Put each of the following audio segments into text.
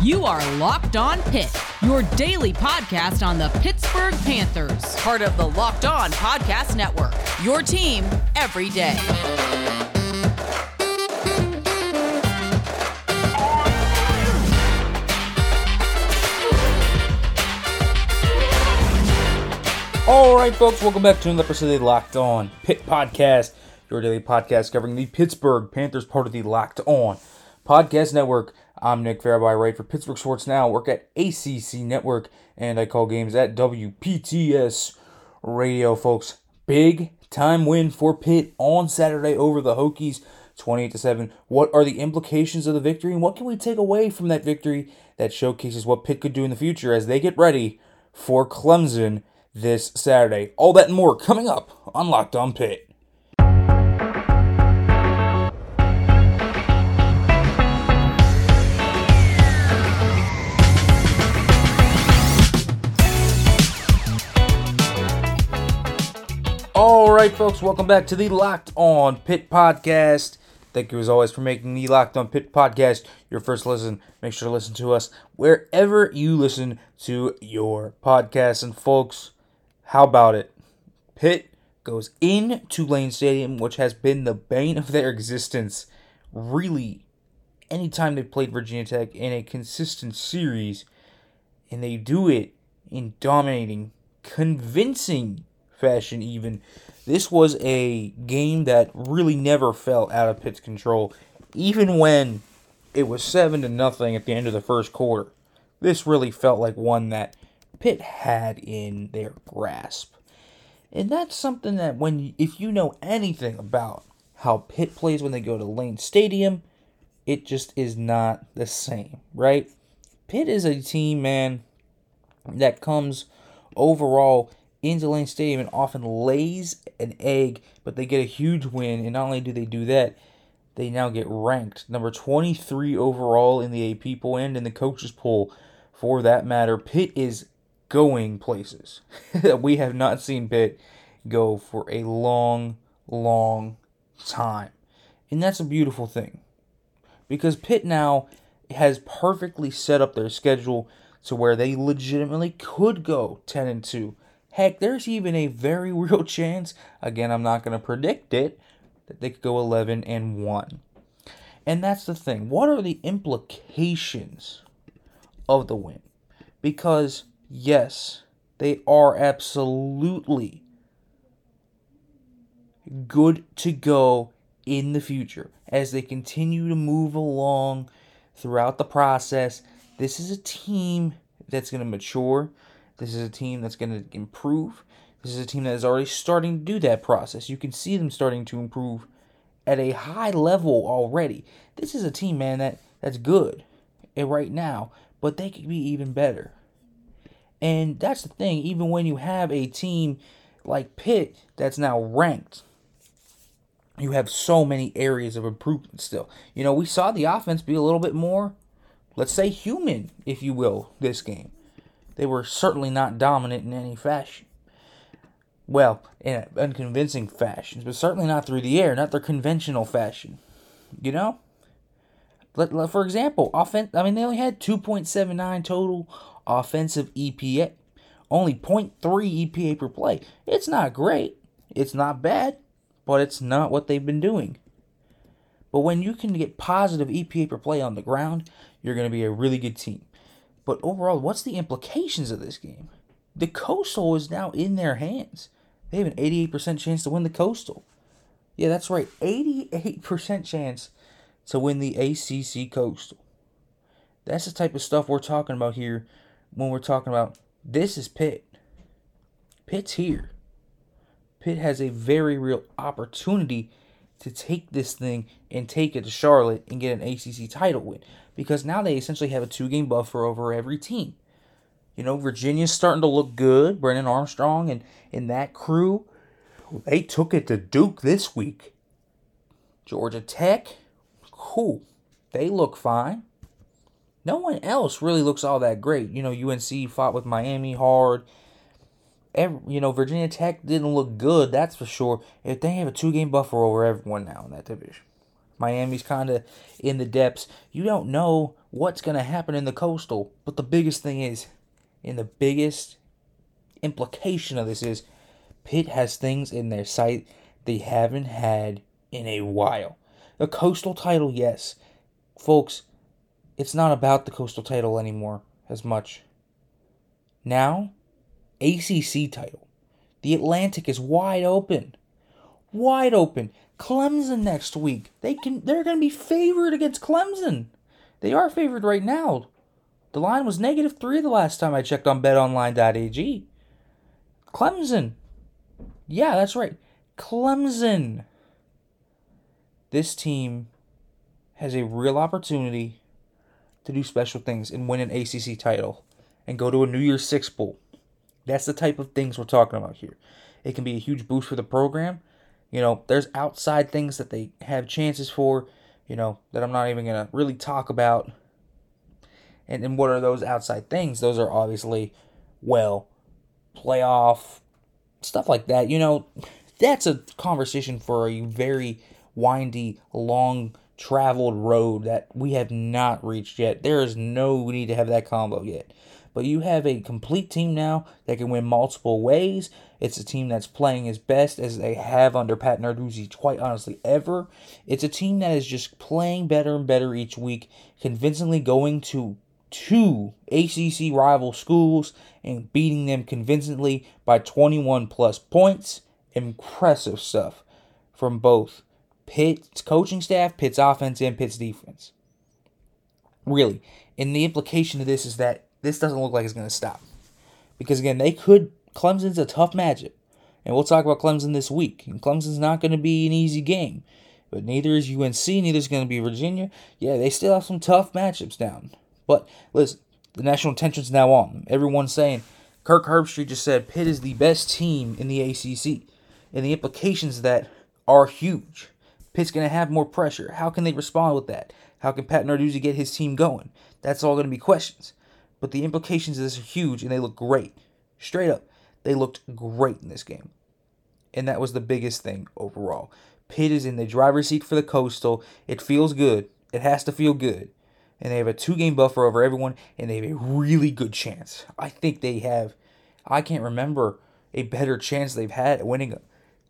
You are Locked On Pitt, your daily podcast on the Pittsburgh Panthers, part of the Locked On Podcast Network. Your team every day. All right, folks, welcome back to another episode of the Locked On Pitt Podcast, your daily podcast covering the Pittsburgh Panthers, part of the Locked On Podcast Network. I'm Nick I write for Pittsburgh Sports Now, work at ACC Network, and I call games at WPTS Radio, folks. Big time win for Pitt on Saturday over the Hokies, 28 to 7. What are the implications of the victory, and what can we take away from that victory that showcases what Pitt could do in the future as they get ready for Clemson this Saturday? All that and more coming up on Locked On Pitt. Right, folks, welcome back to the Locked On Pitt podcast. Thank you, as always, for making the Locked On Pitt podcast your first listen. Make sure to listen to us wherever you listen to your podcasts. And, folks, how about it? Pitt goes into Lane Stadium, which has been the bane of their existence, really, anytime they played Virginia Tech in a consistent series, and they do it in dominating, convincing fashion even. This was a game that really never fell out of Pitt's control, even when it was seven to nothing at the end of the first quarter. This really felt like one that Pitt had in their grasp. And that's something that when if you know anything about how Pitt plays when they go to Lane Stadium, it just is not the same, right? Pitt is a team, man, that comes overall into Lane Stadium and often lays an egg, but they get a huge win. And not only do they do that, they now get ranked number 23 overall in the AP poll and in the coaches poll for that matter. Pitt is going places we have not seen Pitt go for a long, long time. And that's a beautiful thing. Because Pitt now has perfectly set up their schedule to where they legitimately could go 10 and 2 Heck, there's even a very real chance, again, I'm not going to predict it, that they could go 11 and 1. And that's the thing. What are the implications of the win? Because, yes, they are absolutely good to go in the future as they continue to move along throughout the process. This is a team that's going to mature. This is a team that's going to improve. This is a team that is already starting to do that process. You can see them starting to improve at a high level already. This is a team, man, that that's good eh, right now, but they could be even better. And that's the thing, even when you have a team like Pitt that's now ranked, you have so many areas of improvement still. You know, we saw the offense be a little bit more, let's say, human, if you will, this game they were certainly not dominant in any fashion. Well, in unconvincing fashions, but certainly not through the air, not their conventional fashion. You know? Let, let, for example, offense. I mean, they only had 2.79 total offensive EPA, only 0.3 EPA per play. It's not great. It's not bad, but it's not what they've been doing. But when you can get positive EPA per play on the ground, you're going to be a really good team. But overall, what's the implications of this game? The Coastal is now in their hands. They have an 88% chance to win the Coastal. Yeah, that's right. 88% chance to win the ACC Coastal. That's the type of stuff we're talking about here when we're talking about this is Pitt. Pitt's here. Pitt has a very real opportunity to take this thing and take it to Charlotte and get an ACC title win because now they essentially have a two game buffer over every team. You know, Virginia's starting to look good. Brennan Armstrong and, and that crew, they took it to Duke this week. Georgia Tech, cool. They look fine. No one else really looks all that great. You know, UNC fought with Miami hard. Every, you know, Virginia Tech didn't look good, that's for sure. If they have a two game buffer over everyone now in that division. Miami's kind of in the depths. You don't know what's going to happen in the coastal. But the biggest thing is, and the biggest implication of this is, Pitt has things in their sight they haven't had in a while. The coastal title, yes. Folks, it's not about the coastal title anymore as much. Now, ACC title. The Atlantic is wide open. Wide open. Clemson next week. They can they're going to be favored against Clemson. They are favored right now. The line was negative 3 the last time I checked on betonline.ag. Clemson. Yeah, that's right. Clemson. This team has a real opportunity to do special things and win an ACC title and go to a New Year's Six Bowl. That's the type of things we're talking about here. It can be a huge boost for the program. You know, there's outside things that they have chances for, you know, that I'm not even going to really talk about. And, and what are those outside things? Those are obviously, well, playoff, stuff like that. You know, that's a conversation for a very windy, long traveled road that we have not reached yet. There is no need to have that combo yet. But you have a complete team now that can win multiple ways. It's a team that's playing as best as they have under Pat Narduzzi, quite honestly, ever. It's a team that is just playing better and better each week, convincingly going to two ACC rival schools and beating them convincingly by 21 plus points. Impressive stuff from both Pitt's coaching staff, Pitt's offense, and Pitt's defense. Really. And the implication of this is that this doesn't look like it's going to stop. Because again, they could. Clemson's a tough matchup. And we'll talk about Clemson this week. And Clemson's not going to be an easy game. But neither is UNC, neither is going to be Virginia. Yeah, they still have some tough matchups down. But listen, the national attention's now on Everyone's saying Kirk Herbstreit just said Pitt is the best team in the ACC. And the implications of that are huge. Pitt's going to have more pressure. How can they respond with that? How can Pat Narduzzi get his team going? That's all going to be questions. But the implications of this are huge, and they look great. Straight up, they looked great in this game. And that was the biggest thing overall. Pitt is in the driver's seat for the Coastal. It feels good. It has to feel good. And they have a two game buffer over everyone, and they have a really good chance. I think they have, I can't remember a better chance they've had at winning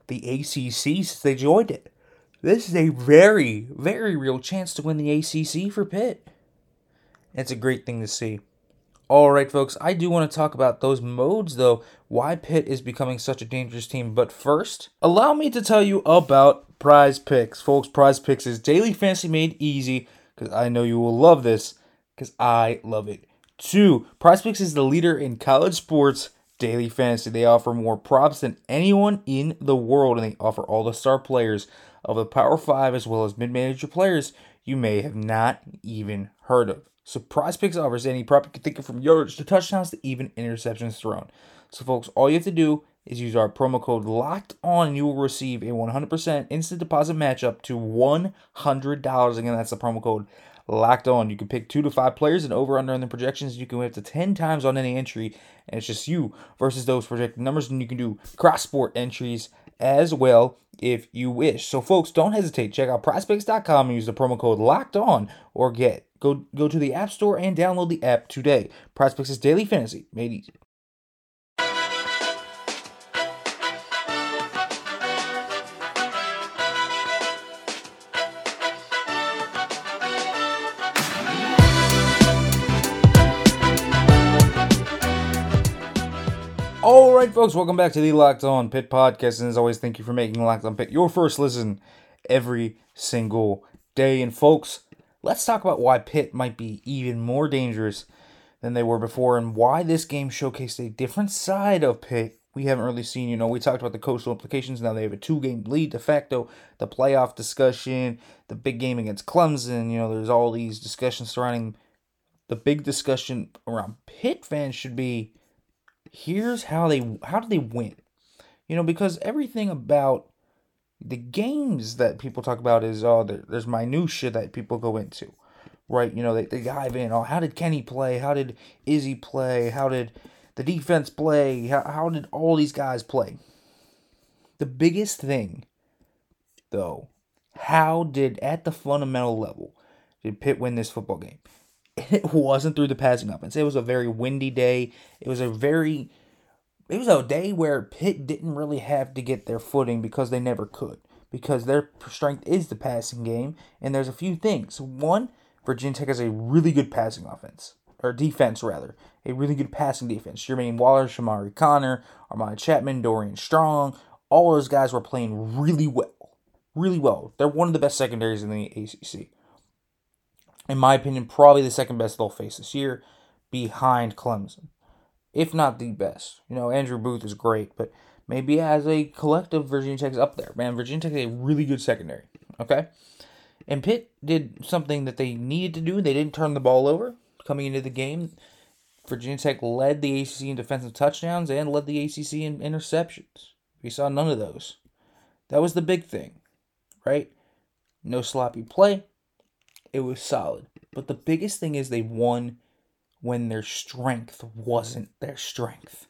the ACC since they joined it. This is a very, very real chance to win the ACC for Pitt. It's a great thing to see. All right, folks, I do want to talk about those modes, though, why Pitt is becoming such a dangerous team. But first, allow me to tell you about Prize Picks. Folks, Prize Picks is daily fantasy made easy because I know you will love this because I love it too. Prize Picks is the leader in college sports daily fantasy. They offer more props than anyone in the world, and they offer all the star players of the Power 5 as well as mid major players you may have not even heard of. So Prize Picks offers any prop you can think of from yards to touchdowns to even interceptions thrown. So folks, all you have to do is use our promo code locked on and you will receive a 100% instant deposit match up to $100. Again, that's the promo code locked on. You can pick two to five players and over under in the projections. You can win up to 10 times on any entry, and it's just you versus those projected numbers. And you can do cross sport entries as well if you wish. So, folks, don't hesitate. Check out prizepicks.com and use the promo code locked on or get Go go to the App Store and download the app today. Prize Picks is daily fantasy made easy. All right, folks, welcome back to the Locked On Pitt podcast. And as always, thank you for making Locked On Pitt your first listen every single day. And folks, let's talk about why Pitt might be even more dangerous than they were before and why this game showcased a different side of Pitt we haven't really seen. You know, we talked about the coastal implications. Now they have a two game lead de facto, the playoff discussion, the big game against Clemson. You know, there's all these discussions surrounding the big discussion around Pitt fans should be here's how they how do they win? You know, because everything about the games that people talk about is oh there, there's minutia that people go into right you know they, they dive in oh how did kenny play how did izzy play how did the defense play how, how did all these guys play the biggest thing though How did, at the fundamental level, did Pitt win this football game? It wasn't through the passing offense. It was a very windy day. It was a very, it was a day where Pitt didn't really have to get their footing because they never could. Because their strength is the passing game, and there's a few things. One, Virginia Tech has a really good passing offense, or defense rather, a really good passing defense. Jermaine Waller, Chamarri Connor, Armani Chapman, Dorian Strong, all those guys were playing really well really well. They're one of the best secondaries in the ACC. In my opinion, probably the second best they'll face this year, behind Clemson, if not the best. You know, Andrew Booth is great, but maybe as a collective, Virginia Tech's up there. Man, Virginia Tech is a really good secondary. Okay, and Pitt did something that they needed to do. They didn't turn the ball over coming into the game. Virginia Tech led the ACC in defensive touchdowns and led the ACC in interceptions. We saw none of those. That was the big thing right? No sloppy play. It was solid. But the biggest thing is they won when their strength wasn't their strength.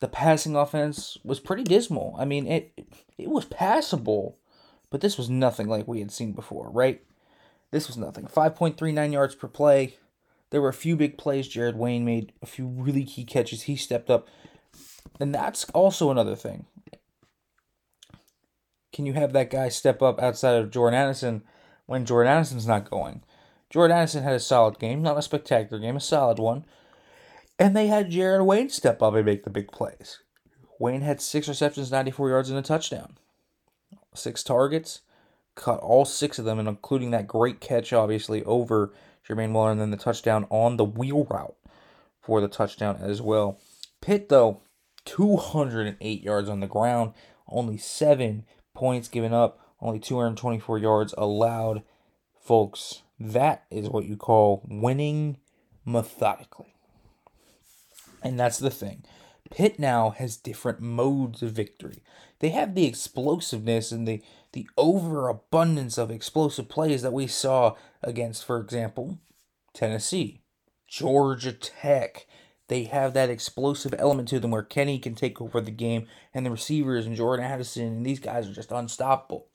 The passing offense was pretty dismal. I mean, it it was passable, but this was nothing like we had seen before, right? This was nothing. 5.39 yards per play. There were a few big plays. Jared Wayne made a few really key catches. He stepped up. And that's also another thing can you have that guy step up outside of Jordan Addison when Jordan Addison's not going? Jordan Addison had a solid game, not a spectacular game, a solid one. And they had Jared Wayne step up and make the big plays. Wayne had six receptions, 94 yards, and a touchdown. Six targets, caught all six of them, and including that great catch, obviously, over Jermaine Waller, and then the touchdown on the wheel route for the touchdown as well. Pitt, though, 208 yards on the ground, only seven points given up, only 224 yards allowed. Folks, that is what you call winning methodically. And that's the thing. Pitt now has different modes of victory. They have the explosiveness and the, the overabundance of explosive plays that we saw against, for example, Tennessee, Georgia Tech, they have that explosive element to them where Kenny can take over the game and the receivers and Jordan Addison and these guys are just unstoppable.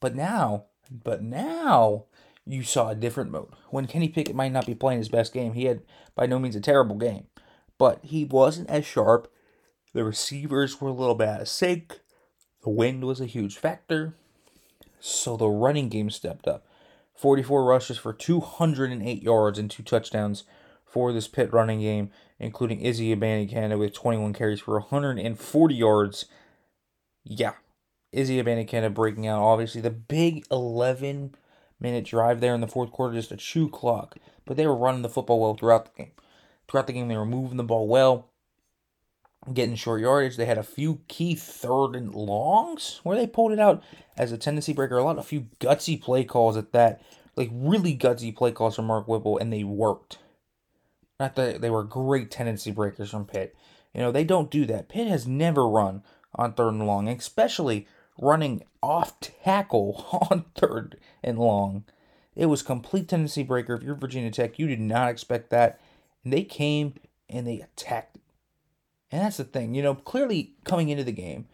But now, but now you saw a different mode. When Kenny Pickett might not be playing his best game, he had by no means a terrible game, but he wasn't as sharp. The receivers were a little bit out of sync. The wind was a huge factor. So the running game stepped up. 44 rushes for 208 yards and two touchdowns for this Pitt running game including Izzy Abanikanda with 21 carries for 140 yards. Yeah, Izzy Abanikanda breaking out. Obviously, the big 11 minute drive there in the fourth quarter, just a chew clock. But they were running the football well throughout the game. Throughout the game, they were moving the ball well, getting short yardage. They had a few key third and longs where they pulled it out as a tendency breaker. A lot, a few gutsy play calls at that, like really gutsy play calls from Mark Whipple, and they worked. Not that they were great tendency breakers from Pitt. You know, they don't do that. Pitt has never run on third and long, especially running off tackle on third and long. It was complete tendency breaker. If you're Virginia Tech, you did not expect that. And they came and they attacked. And that's the thing. You know, clearly coming into the game,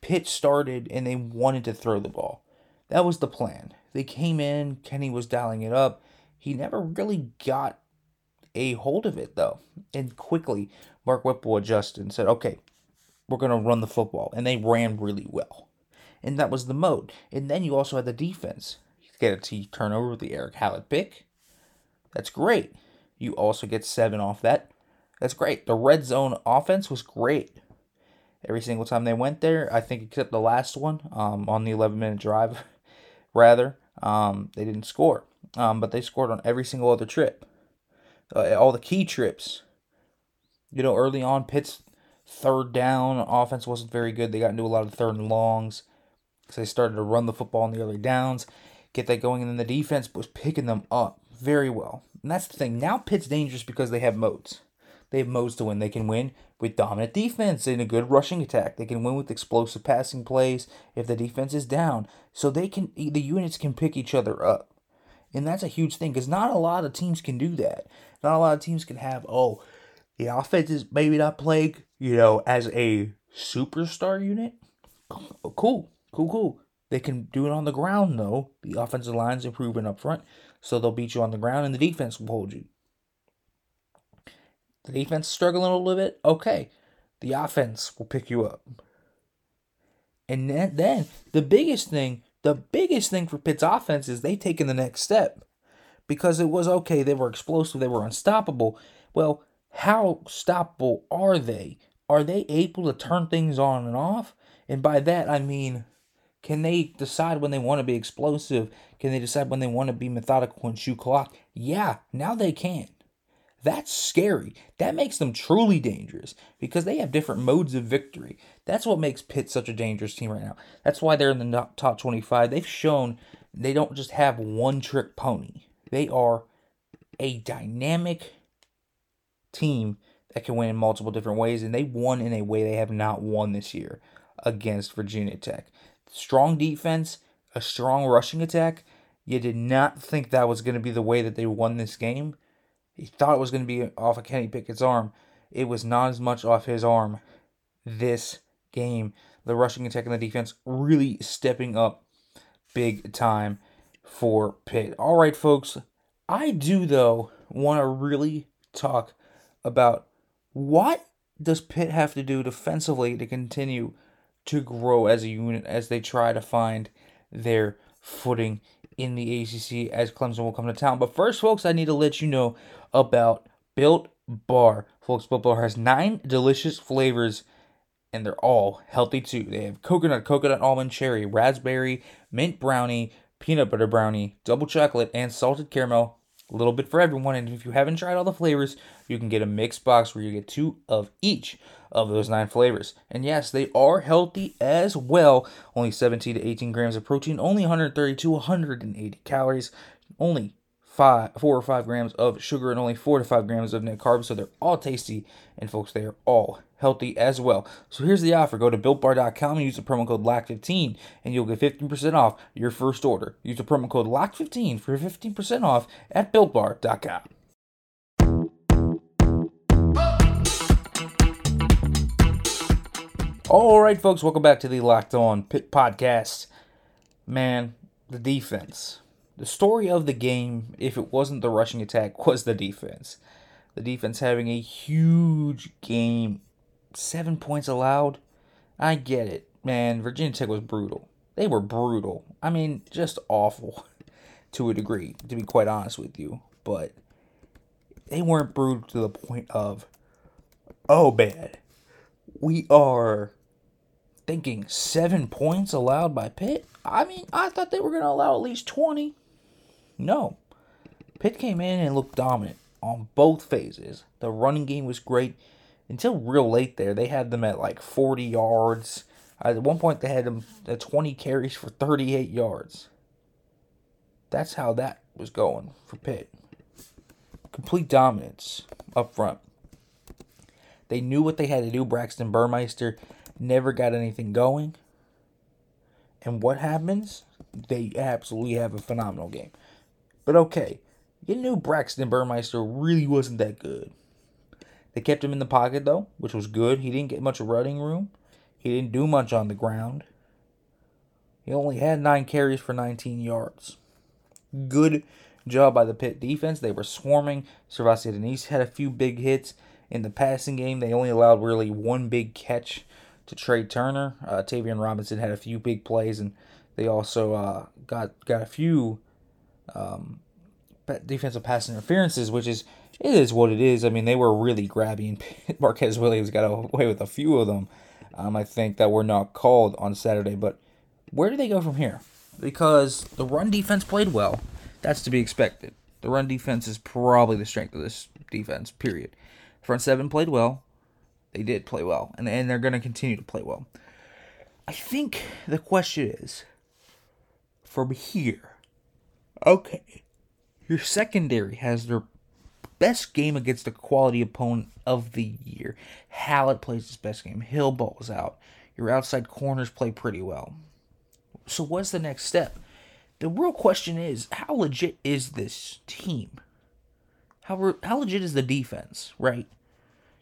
Pitt started and they wanted to throw the ball. That was the plan. They came in, Kenny was dialing it up. He never really got a hold of it though, and quickly Mark Whipple adjusted and said, "Okay, we're gonna run the football," and they ran really well, and that was the mode. And then you also had the defense. You get a T turnover with the Erick Hallett pick. That's great. You also get seven off that. That's great. The red zone offense was great. Every single time they went there, I think except the last one, um, on the 11 minute drive, rather, um, they didn't score. Um, but they scored on every single other trip uh, all the key trips. You know, early on, Pitt's third down offense wasn't very good. They got into a lot of third and longs. So they started to run the football in the early downs, get that going, and then the defense was picking them up very well. And that's the thing. Now Pitt's dangerous because they have modes. They have modes to win. They can win with dominant defense and a good rushing attack. They can win with explosive passing plays if the defense is down. So they can the units can pick each other up. And that's a huge thing because not a lot of teams can do that. Not a lot of teams can have, oh, the offense is maybe not playing, you know, as a superstar unit. Cool, cool, cool. They can do it on the ground, though. The offensive line's improving up front, so they'll beat you on the ground, and the defense will hold you. The defense struggling a little bit, okay. The offense will pick you up. And then, then the biggest thing, the biggest thing for Pitt's offense is they taking the next step. Because it was okay, they were explosive, they were unstoppable. Well, how stoppable are they? Are they able to turn things on and off? And by that I mean can they decide when they want to be explosive? Can they decide when they want to be methodical and shoot clock? Yeah, now they can. That's scary. That makes them truly dangerous because they have different modes of victory. That's what makes Pitt such a dangerous team right now. That's why they're in the top 25. They've shown they don't just have one trick pony, they are a dynamic team that can win in multiple different ways, and they won in a way they have not won this year against Virginia Tech strong defense, a strong rushing attack. You did not think that was going to be the way that they won this game. You thought it was going to be off of Kenny Pickett's arm. It was not as much off his arm this game. The rushing attack and the defense really stepping up big time for Pitt. All right, folks. I do, though, want to really talk about what does Pitt have to do defensively to continue to grow as a unit as they try to find their footing in the ACC as Clemson will come to town. But first, folks, I need to let you know about Built Bar. Folks, Built Bar has nine delicious flavors and they're all healthy too. They have coconut, coconut almond, cherry, raspberry, mint brownie, peanut butter brownie, double chocolate, and salted caramel a little bit for everyone. And if you haven't tried all the flavors, you can get a mixed box where you get two of each of those nine flavors. And yes, they are healthy as well. Only 17 to 18 grams of protein, only 130 to 180 calories, only five, four or five grams of sugar, and only four to five grams of net carbs. So they're all tasty, and folks, they are all healthy as well. So here's the offer: go to builtbar.com and use the promo code LOCK15, and you'll get 15% off your first order. Use the promo code LOCK15 for 15% off at builtbar.com. All right, folks, welcome back to the Locked On Pitt Podcast. Man, the defense. The story of the game, if it wasn't the rushing attack, was the defense. The defense having a huge game. Seven points allowed. I get it, man. Virginia Tech was brutal. They were brutal. I mean, just awful to a degree, to be quite honest with you. But they weren't brutal to the point of, oh, bad. We are thinking seven points allowed by Pitt. I mean, I thought they were going to allow at least 20. No. Pitt came in and looked dominant on both phases. The running game was great until real late there. They had them at like 40 yards. At one point, they had them at 20 carries for 38 yards. That's how that was going for Pitt. Complete dominance up front. They knew what they had to do. Braxton Burmeister never got anything going. And what happens? They absolutely have a phenomenal game. But okay, you knew Braxton Burmeister really wasn't that good. They kept him in the pocket though, which was good. He didn't get much running room. He didn't do much on the ground. He only had nine carries for 19 yards. Good job by the Pitt defense. They were swarming. SirVocea Dennis had a few big hits in the passing game. They only allowed really one big catch to Tre Turner. Uh, Tayvion Robinson had a few big plays, and they also uh, got got a few um, defensive pass interferences, which is it is what it is. I mean, they were really grabby, and Marquez Williams got away with a few of them. Um, I think that were not called on Saturday. But where do they go from here? Because the run defense played well. That's to be expected. The run defense is probably the strength of this defense. Period. Front seven played well. They did play well, and and they're going to continue to play well. I think the question is, from here, okay, your secondary has their best game against a quality opponent of the year. Hallett plays his best game. Hill balls out. Your outside corners play pretty well. So what's the next step? The real question is, how legit is this team? How how legit is the defense, right?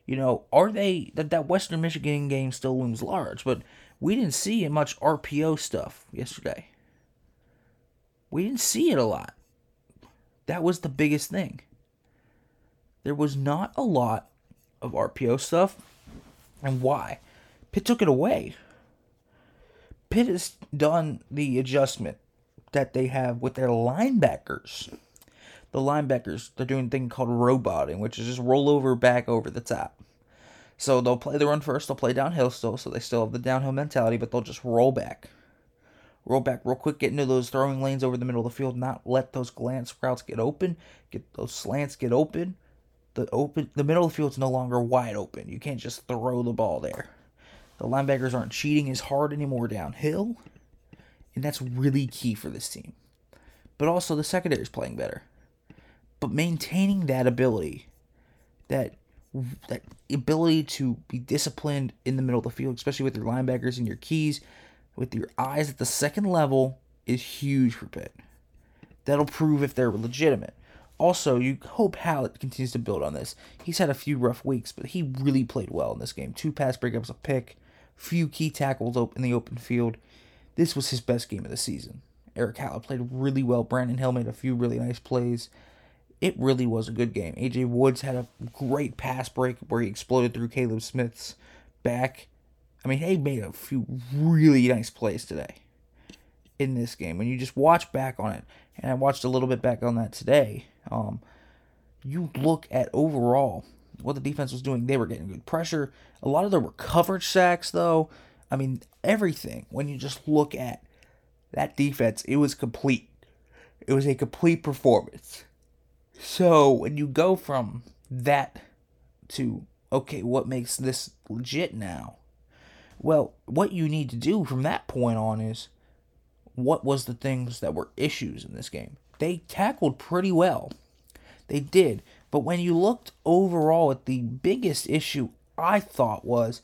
You know, are they that that Western Michigan game still looms large, but we didn't see much RPO stuff yesterday. We didn't see it a lot. That was the biggest thing. There was not a lot of RPO stuff. And why? Pitt took it away. Pitt has done the adjustment that they have with their linebackers. The linebackers, they're doing a thing called roboting, which is just roll over back over the top. So they'll play the run first, they'll play downhill still, so they still have the downhill mentality, but they'll just roll back. Roll back real quick, get into those throwing lanes over the middle of the field, not let those glance routes get open, get those slants get open. The open the middle of the field's no longer wide open. You can't just throw the ball there. The linebackers aren't cheating as hard anymore downhill. And that's really key for this team. But also the secondary is playing better. But maintaining that ability, that that ability to be disciplined in the middle of the field, especially with your linebackers and your keys, with your eyes at the second level, is huge for Pitt. That'll prove if they're legitimate. Also, you hope Hallett continues to build on this. He's had a few rough weeks, but he really played well in this game. Two pass breakups, a pick, few key tackles in the open field. This was his best game of the season. Erick Hallett played really well. Brandon Hill made a few really nice plays it really was a good game. AJ Woods had a great pass break where he exploded through Caleb Smith's back. I mean, he made a few really nice plays today in this game. When you just watch back on it, and I watched a little bit back on that today, um, you look at overall what the defense was doing. They were getting good pressure. A lot of them were coverage sacks, though. I mean, everything. When you just look at that defense, it was complete. It was a complete performance. So when you go from that to, okay, what makes this legit now? Well, what you need to do from that point on is what was the things that were issues in this game? They tackled pretty well. They did. But when you looked overall at the biggest issue, I thought was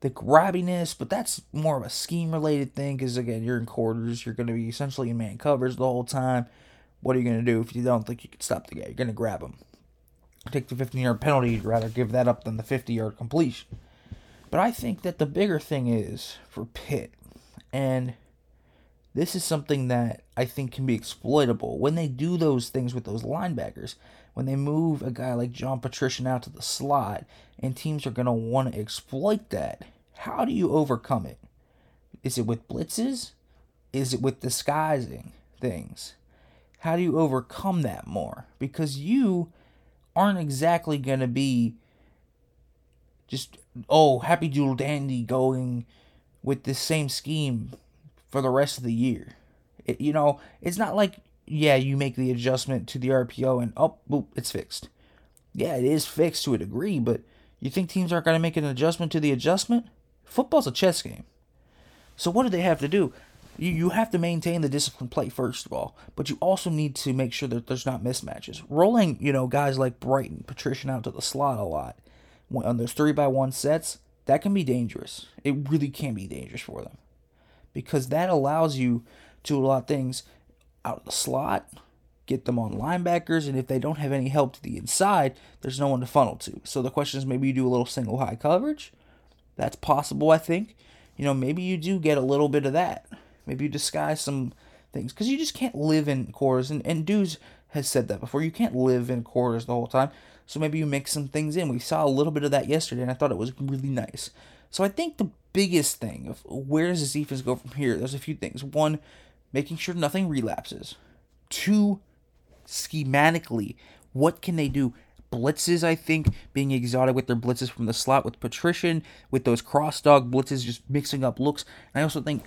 the grabbiness, but that's more of a scheme related thing because, again, you're in quarters. You're going to be essentially in man covers the whole time. What are you going to do if you don't think you can stop the guy? You're going to grab him. Take the 15 yard penalty, you'd rather give that up than the 50 yard completion. But I think that the bigger thing is for Pitt, and this is something that I think can be exploitable when they do those things with those linebackers. When they move a guy like John Petrishen out to the slot, and teams are going to want to exploit that. How do you overcome it? Is it with blitzes? Is it with disguising things? how do you overcome that more? Because you aren't exactly going to be just, oh, happy doodle dandy going with the same scheme for the rest of the year. It, you know, it's not like, yeah, you make the adjustment to the RPO and, oh, boop, it's fixed. Yeah, it is fixed to a degree, but you think teams aren't going to make an adjustment to the adjustment? Football's a chess game. So what do they have to do? you, you have to maintain the discipline play first of all, but you also need to make sure that there's not mismatches. Rolling, you know, guys like Brighton, Petrishen out to the slot a lot on those three by one sets, that can be dangerous. It really can be dangerous for them because that allows you to a lot of things out of the slot, get them on linebackers, and if they don't have any help to the inside, there's no one to funnel to. So the question is maybe you do a little single high coverage. That's possible, I think. You know, maybe you do get a little bit of that. Maybe you disguise some things because you just can't live in quarters. And, and Dudes has said that before. You can't live in quarters the whole time. So maybe you mix some things in. We saw a little bit of that yesterday, and I thought it was really nice. So I think the biggest thing of where does this defense go from here? There's a few things. One, making sure nothing relapses. Two, schematically, what can they do? Blitzes, I think, being exotic with their blitzes from the slot with Petrishen, with those cross dog blitzes, just mixing up looks. And I also think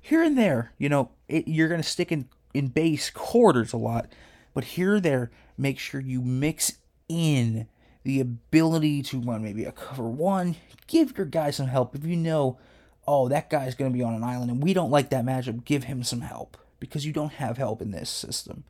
here and there, you know, it, you're going to stick in, in base quarters a lot, but here there, make sure you mix in the ability to run maybe a cover one. Give your guy some help. If you know, oh, that guy's going to be on an island and we don't like that matchup, give him some help because you don't have help in this system.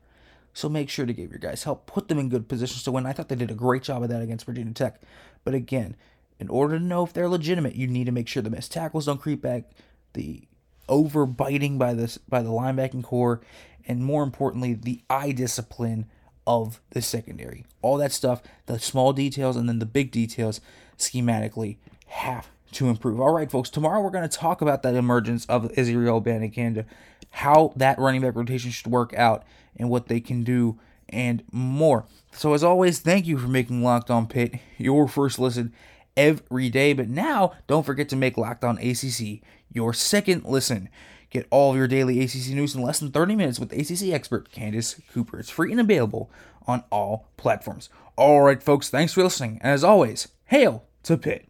So make sure to give your guys help, put them in good positions to win. I thought they did a great job of that against Virginia Tech. But again, in order to know if they're legitimate, you need to make sure the missed tackles don't creep back, the overbiting by this by the linebacking core, and more importantly, the eye discipline of the secondary. All that stuff, the small details and then the big details schematically have to improve. All right, folks, tomorrow we're going to talk about that emergence of Israel Abanikanda, how that running back rotation should work out, and what they can do, and more. So, as always, thank you for making Locked On Pitt your first listen every day. But now, don't forget to make Locked On ACC your second listen. Get all of your daily ACC news in less than 30 minutes with ACC expert Candace Cooper. It's free and available on all platforms. All right, folks, thanks for listening. And as always, hail to Pitt.